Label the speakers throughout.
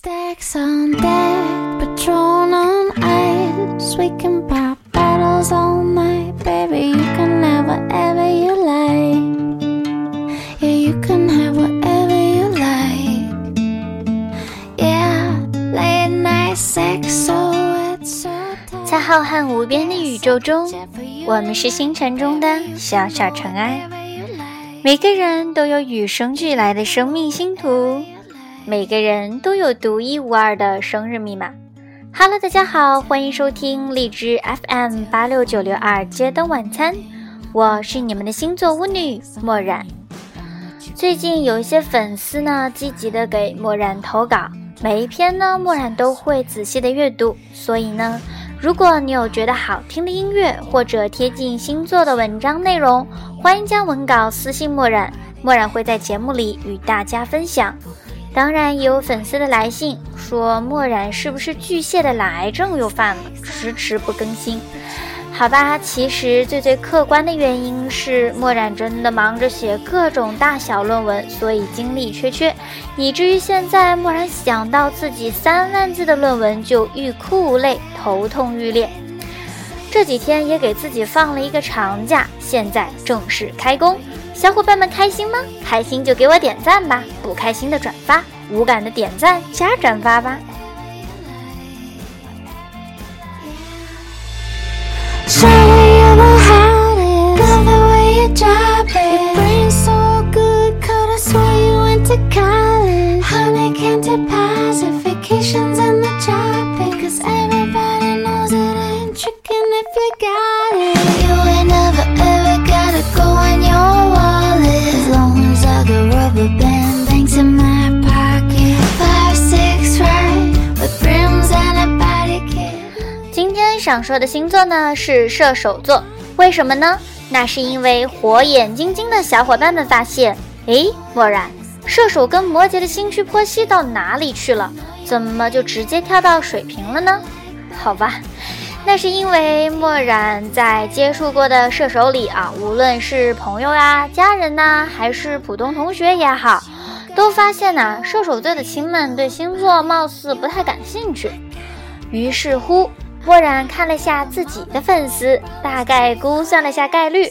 Speaker 1: 在浩瀚无边的宇宙中，我们是星辰中的小小尘埃。每个人都有与生俱来的生命星图。每个人都有独一无二的生日密码。Hello，大家好，欢迎收听荔枝 FM 八六九六二街灯晚餐，我是你们的星座巫女墨染。最近有一些粉丝呢，积极的给墨染投稿，每一篇呢，墨染都会仔细的阅读。所以呢，如果你有觉得好听的音乐或者贴近星座的文章内容，欢迎将文稿私信墨染，墨染会在节目里与大家分享。当然也有粉丝的来信说，墨染是不是巨蟹的懒癌症又犯了，迟迟不更新？好吧，其实最最客观的原因是墨染真的忙着写各种大小论文，所以精力缺缺，以至于现在墨染想到自己三万字的论文就欲哭无泪，头痛欲裂。这几天也给自己放了一个长假，现在正式开工。小伙伴们开心吗？开心就给我点赞吧，不开心的转发，无感的点赞加转发吧。想说的星座呢是射手座，为什么呢？那是因为火眼金睛的小伙伴们发现，哎，墨染，射手跟摩羯的心虚剖析到哪里去了？怎么就直接跳到水瓶了呢？好吧，那是因为墨染在接触过的射手里啊，无论是朋友啊、家人呐，还是普通同学也好，都发现呐，射手座的亲们对星座貌似不太感兴趣。于是乎。墨染看了下自己的粉丝，大概估算了下概率，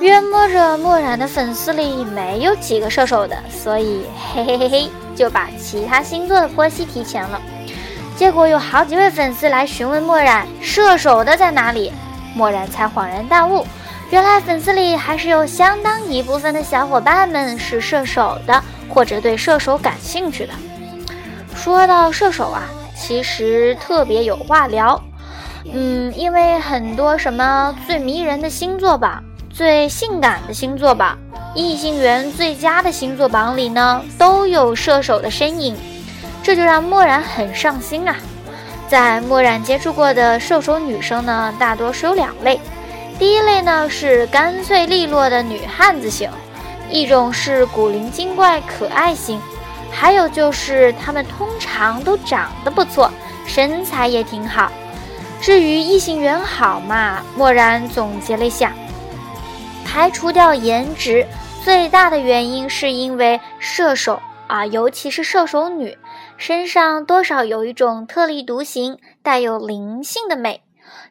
Speaker 1: 约摸着墨染的粉丝里没有几个射手的，所以嘿嘿嘿嘿，就把其他星座的剖析提前了。结果有好几位粉丝来询问墨染射手的在哪里，墨染才恍然大悟，原来粉丝里还是有相当一部分的小伙伴们是射手的，或者对射手感兴趣的。说到射手啊，其实特别有话聊。嗯，因为很多什么最迷人的星座榜、最性感的星座榜、异性缘最佳的星座榜里呢，都有射手的身影，这就让墨染很上心啊。在墨染接触过的射手女生呢，大多是有两类，第一类呢是干脆利落的女汉子型，一种是古灵精怪可爱型，还有就是她们通常都长得不错，身材也挺好。至于异性缘好嘛？漠然总结了一下，排除掉颜值，最大的原因是因为射手啊，尤其是射手女，身上多少有一种特立独行、带有灵性的美。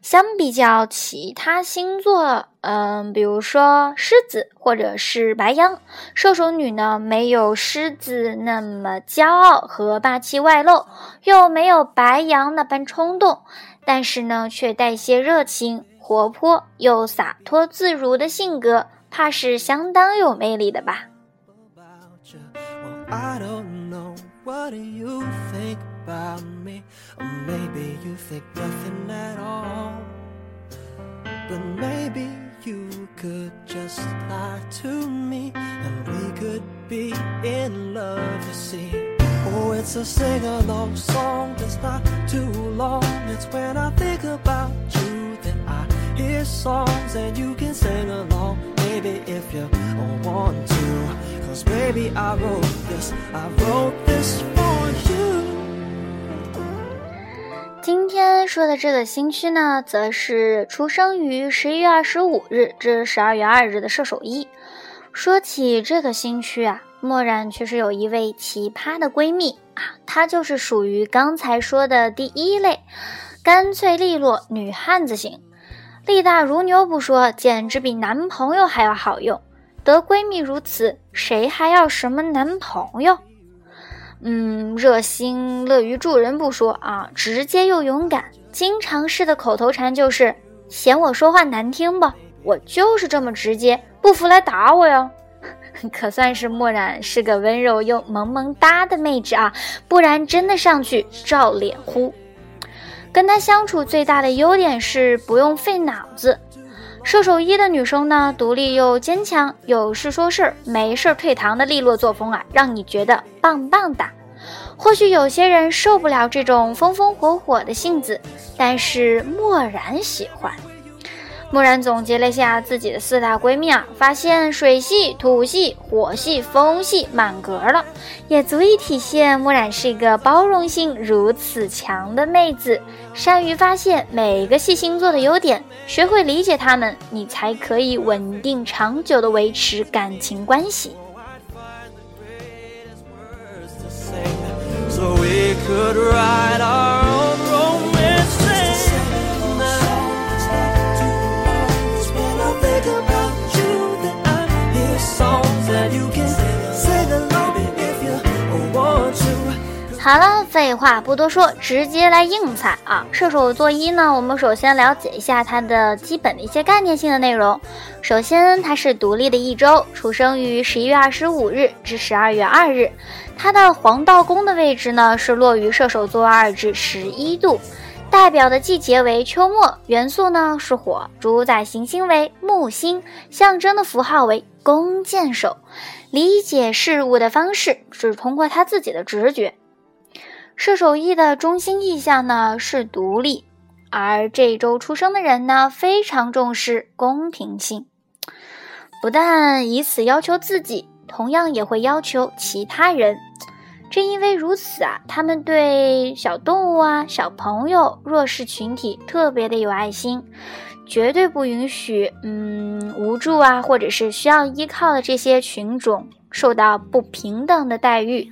Speaker 1: 相比较其他星座，嗯，比如说狮子或者是白羊，射手女呢没有狮子那么骄傲和霸气外露，又没有白羊那般冲动。但是呢，却带些热情、活泼又洒脱自如的性格，怕是相当有魅力的吧。
Speaker 2: Oh, i t s a sing-along song. t h a t s not too long. It's when I think about you that I hear songs, and you can sing along, m a y b e if you want to. Cause baby, I wrote this. I wrote this for you.
Speaker 1: 今天说的这个新区呢，则是出生于十一月二十五日至十二月二日的射手一。说起这个新区啊。墨染确实有一位奇葩的闺蜜啊，她就是属于刚才说的第一类，干脆利落女汉子型，力大如牛不说，简直比男朋友还要好用。得闺蜜如此，谁还要什么男朋友？嗯，热心乐于助人不说啊，直接又勇敢，经常式的口头禅就是：“嫌我说话难听吧，我就是这么直接，不服来打我哟。”可算是墨染是个温柔又萌萌哒的妹纸啊，不然真的上去照脸呼。跟她相处最大的优点是不用费脑子。射手一的女生呢，独立又坚强，有事说事儿，没事儿退堂的利落作风啊，让你觉得棒棒哒。或许有些人受不了这种风风火火的性子，但是墨染喜欢。木染总结了一下自己的四大闺蜜啊，发现水系、土系、火系、风系满格了，也足以体现木染是一个包容性如此强的妹子，善于发现每个系星座的优点，学会理解他们，你才可以稳定长久的维持感情关系。
Speaker 2: So could our we write
Speaker 1: 好了，废话不多说，直接来硬菜啊！射手座一呢，我们首先了解一下它的基本的一些概念性的内容。首先，它是独立的一周，出生于十一月二十五日至十二月二日。它的黄道宫的位置呢，是落于射手座二至十一度，代表的季节为秋末，元素呢是火，主宰行星为木星，象征的符号为弓箭手。理解事物的方式是通过他自己的直觉。射手座的中心意象呢是独立，而这周出生的人呢非常重视公平性，不但以此要求自己，同样也会要求其他人。正因为如此啊，他们对小动物啊、小朋友、弱势群体特别的有爱心，绝对不允许嗯无助啊，或者是需要依靠的这些群种受到不平等的待遇。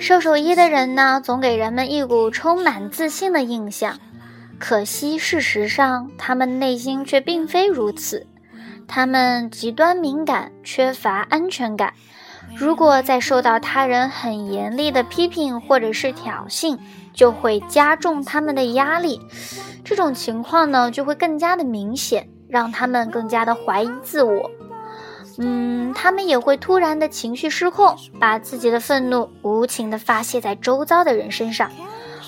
Speaker 1: 射手一的人呢，总给人们一股充满自信的印象，可惜事实上，他们内心却并非如此。他们极端敏感，缺乏安全感。如果在受到他人很严厉的批评或者是挑衅，就会加重他们的压力。这种情况呢，就会更加的明显，让他们更加的怀疑自我。嗯，他们也会突然的情绪失控，把自己的愤怒无情的发泄在周遭的人身上。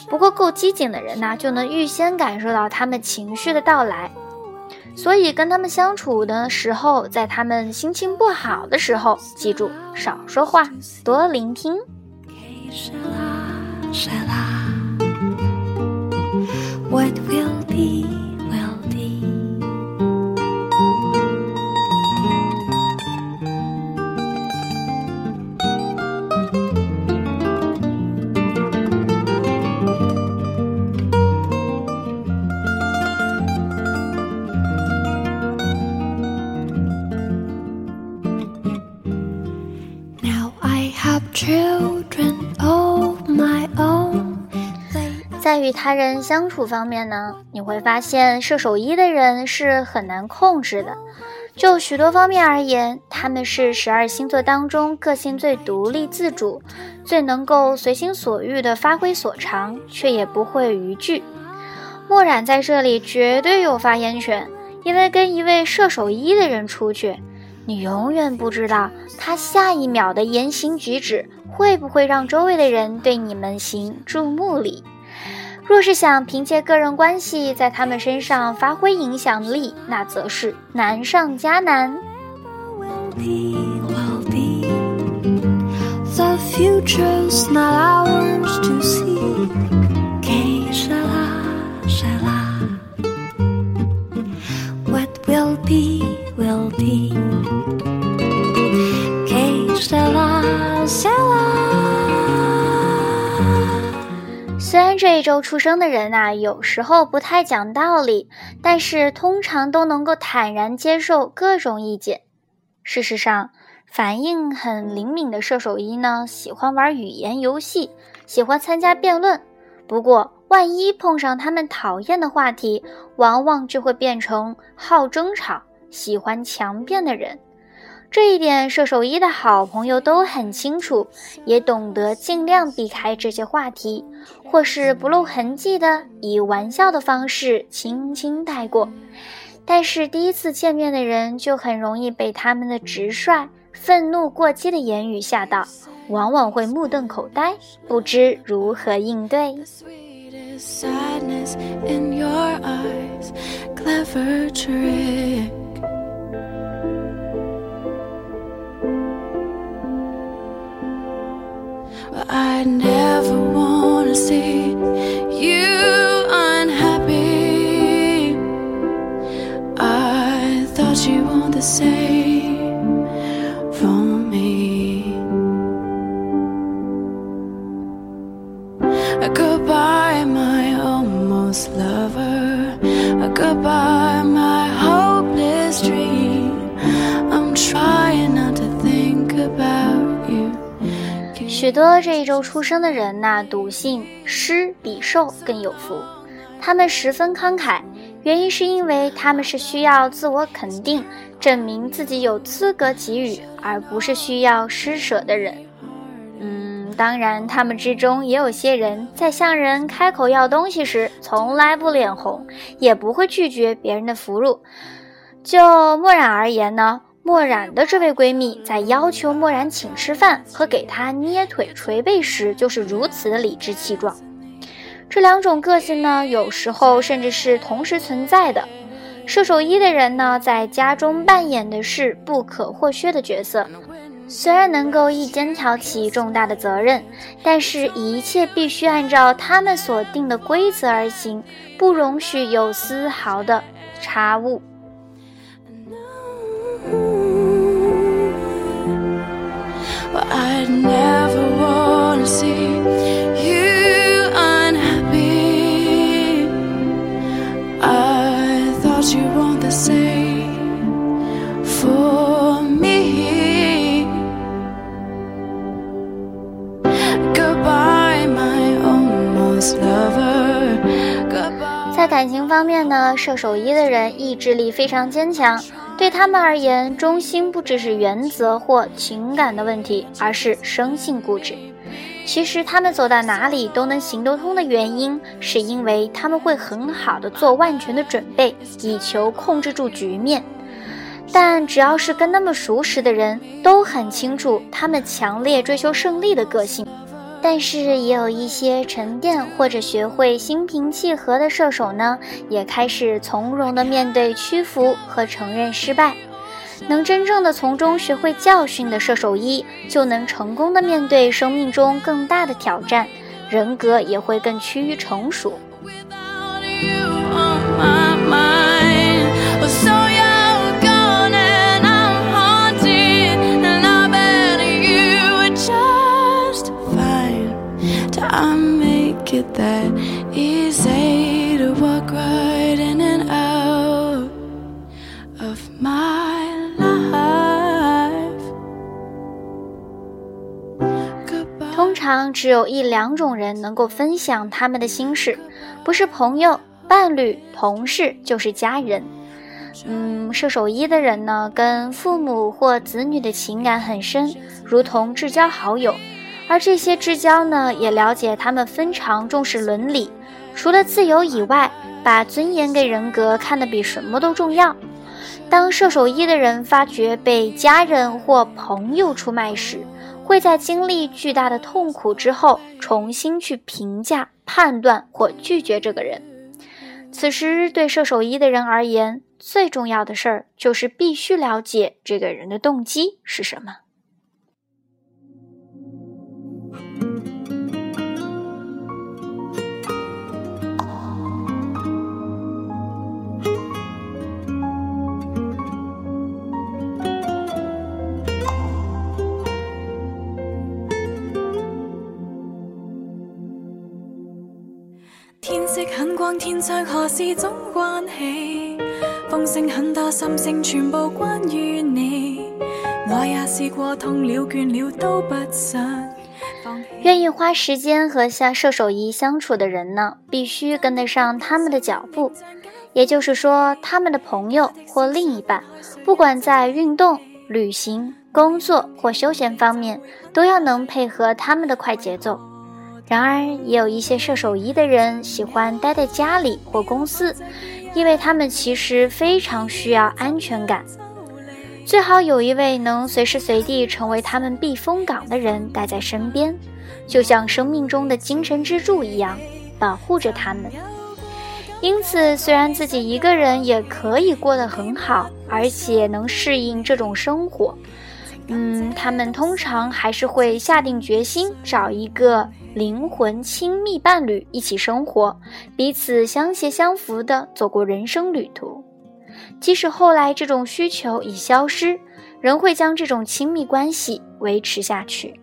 Speaker 1: 不过，够机警的人呢，就能预先感受到他们情绪的到来。所以，跟他们相处的时候，在他们心情不好的时候，记住少说话，多聆听。
Speaker 3: What will be?
Speaker 1: 他人相处方面呢，你会发现射手一的人是很难控制的。就许多方面而言，他们是十二星座当中个性最独立自主、最能够随心所欲的发挥所长，却也不会逾矩。墨染在这里绝对有发言权，因为跟一位射手一的人出去，你永远不知道他下一秒的言行举止会不会让周围的人对你们行注目礼。若是想凭借个人关系在他们身上发挥影响力，那则是难上加难。虽然这一周出生的人呐，有时候不太讲道理，但是通常都能够坦然接受各种意见。事实上，反应很灵敏的射手一呢，喜欢玩语言游戏，喜欢参加辩论。不过，万一碰上他们讨厌的话题，往往就会变成好争吵、喜欢强辩的人。这一点，射手一的好朋友都很清楚，也懂得尽量避开这些话题，或是不露痕迹的以玩笑的方式轻轻带过。但是第一次见面的人就很容易被他们的直率、愤怒过激的言语吓到，往往会目瞪口呆，不知如何应对。出生的人那笃信施比受更有福。他们十分慷慨，原因是因为他们是需要自我肯定，证明自己有资格给予，而不是需要施舍的人。嗯，当然，他们之中也有些人在向人开口要东西时，从来不脸红，也不会拒绝别人的俘虏。就默然而言呢？墨染的这位闺蜜在要求墨染请吃饭和给她捏腿捶背时，就是如此的理直气壮。这两种个性呢，有时候甚至是同时存在的。射手一的人呢，在家中扮演的是不可或缺的角色，虽然能够一肩挑起重大的责任，但是一切必须按照他们所定的规则而行，不容许有丝毫的差误。在感情方面呢，射手一的人意志力非常坚强。对他们而言，忠心不只是原则或情感的问题，而是生性固执。其实，他们走到哪里都能行得通的原因，是因为他们会很好的做万全的准备，以求控制住局面。但只要是跟他们熟识的人，都很清楚他们强烈追求胜利的个性。但是也有一些沉淀或者学会心平气和的射手呢，也开始从容的面对屈服和承认失败，能真正的从中学会教训的射手一，就能成功的面对生命中更大的挑战，人格也会更趋于成熟。只有一两种人能够分享他们的心事，不是朋友、伴侣、同事，就是家人。嗯，射手一的人呢，跟父母或子女的情感很深，如同至交好友。而这些至交呢，也了解他们非常重视伦理，除了自由以外，把尊严给人格看得比什么都重要。当射手一的人发觉被家人或朋友出卖时，会在经历巨大的痛苦之后，重新去评价、判断或拒绝这个人。此时，对射手一的人而言，最重要的事儿就是必须了解这个人的动机是什么。
Speaker 4: 天生何事总关起风声很多心声全部关于你我也试过痛了倦了都不想
Speaker 1: 愿意花时间和下射手仪相处的人呢必须跟得上他们的脚步也就是说他们的朋友或另一半不管在运动旅行工作或休闲方面都要能配合他们的快节奏然而，也有一些射手一的人喜欢待在家里或公司，因为他们其实非常需要安全感，最好有一位能随时随地成为他们避风港的人待在身边，就像生命中的精神支柱一样，保护着他们。因此，虽然自己一个人也可以过得很好，而且能适应这种生活，嗯，他们通常还是会下定决心找一个。灵魂亲密伴侣一起生活，彼此相携相扶的走过人生旅途。即使后来这种需求已消失，仍会将这种亲密关系维持下去。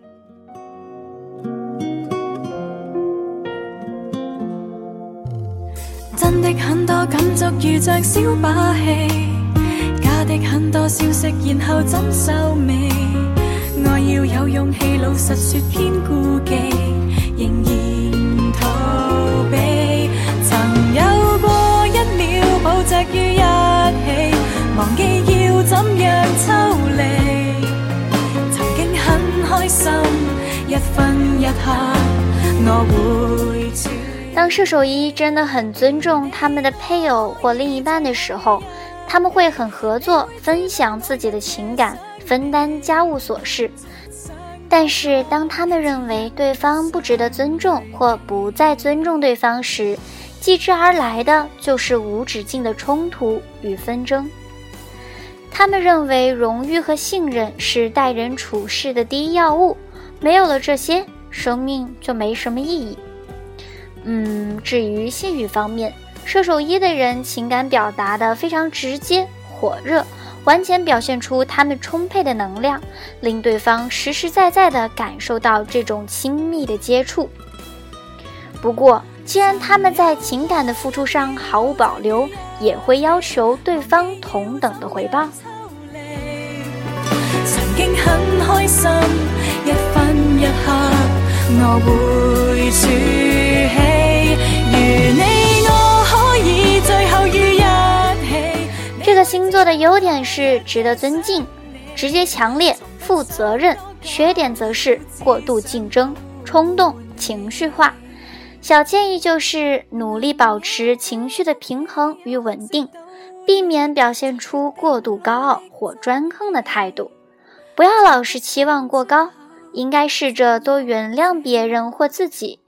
Speaker 4: 真的很多感触，如着小把戏；假的很多消息，然后怎收尾？用气老实说偏顾忌，仍然逃避。曾有过一秒抱着于一起，忘记要怎样抽离。曾经很开心，一分一刻我会。
Speaker 1: 当射手一真的很尊重他们的配偶或另一半的时候，他们会很合作，分享自己的情感，分担家务琐事。但是，当他们认为对方不值得尊重或不再尊重对方时，继之而来的就是无止境的冲突与纷争。他们认为荣誉和信任是待人处事的第一要务，没有了这些，生命就没什么意义。嗯，至于信誉方面，射手一的人情感表达的非常直接、火热。完全表现出他们充沛的能量，令对方实实在在的感受到这种亲密的接触。不过，既然他们在情感的付出上毫无保留，也会要求对方同等的回报。
Speaker 4: 曾经很开心，一一分刻，我
Speaker 1: 会星座的优点是值得尊敬、直接、强烈、负责任；缺点则是过度竞争、冲动、情绪化。小建议就是努力保持情绪的平衡与稳定，避免表现出过度高傲或专横的态度。不要老是期望过高，应该试着多原谅别人或自己。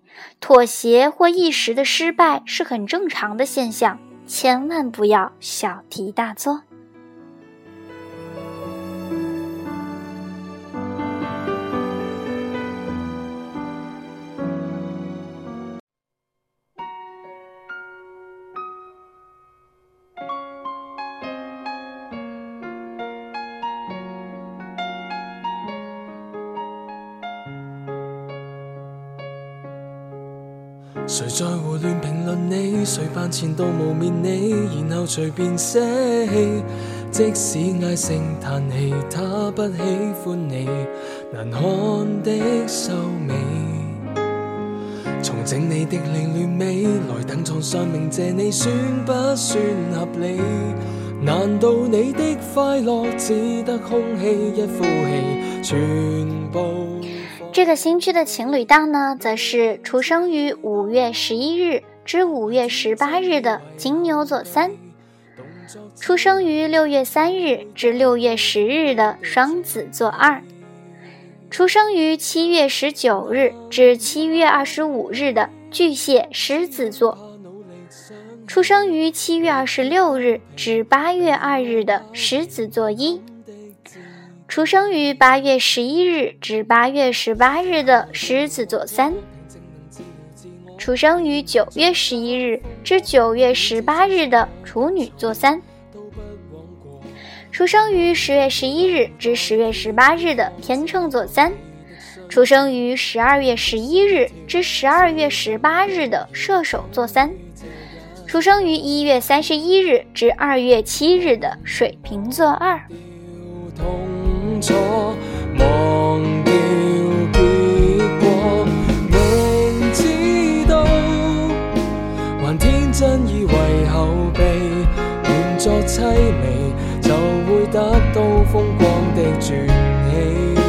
Speaker 1: 妥协或一时的失败是很正常的现象。千万不要小题大做。
Speaker 2: 谁在胡乱评论你？谁扮前度污蔑你？然后随便泄气，即使唉声叹气，他不喜欢你难看的修美，重整你的凌乱美，来等创伤名借你算不算合理？难道你的快乐只得空气一呼气，全部？
Speaker 1: 这个新区的情侣档呢，则是出生于五月十一日至五月十八日的金牛座三，出生于六月三日至六月十日的双子座二，出生于七月十九日至七月二十五日的巨蟹狮子座，出生于七月二十六日至八月二日的狮子座一。出生于八月十一日至八月十八日的狮子座三，出生于九月十一日至九月十八日的处女座三，出生于十月十一日至十月十八日的天秤座三，出生于十二月十一日至十二月十八日的射手座三，出生于一月三十一日至二月七日的水瓶座二。
Speaker 2: 忘掉结果，明知道还天真以为后备，换作凄微就会得到风光的转起。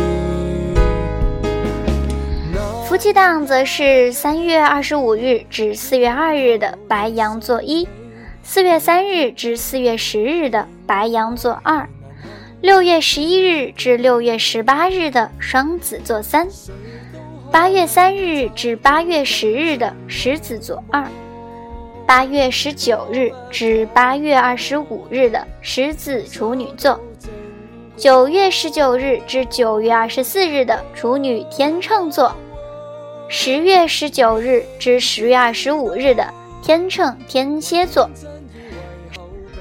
Speaker 1: 夫妻档则是三月二十五日至四月二日的白羊座一，四月三日至四月十日的白羊座二。六月十一日至六月十八日的双子座三，八月三日至八月十日的狮子座二，八月十九日至八月二十五日的狮子处女座，九月十九日至九月二十四日的处女天秤座，十月十九日至十月二十五日的天秤天蝎座。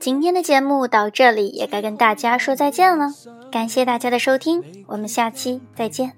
Speaker 1: 今天的节目到这里也该跟大家说再见了，感谢大家的收听，我们下期再
Speaker 2: 见。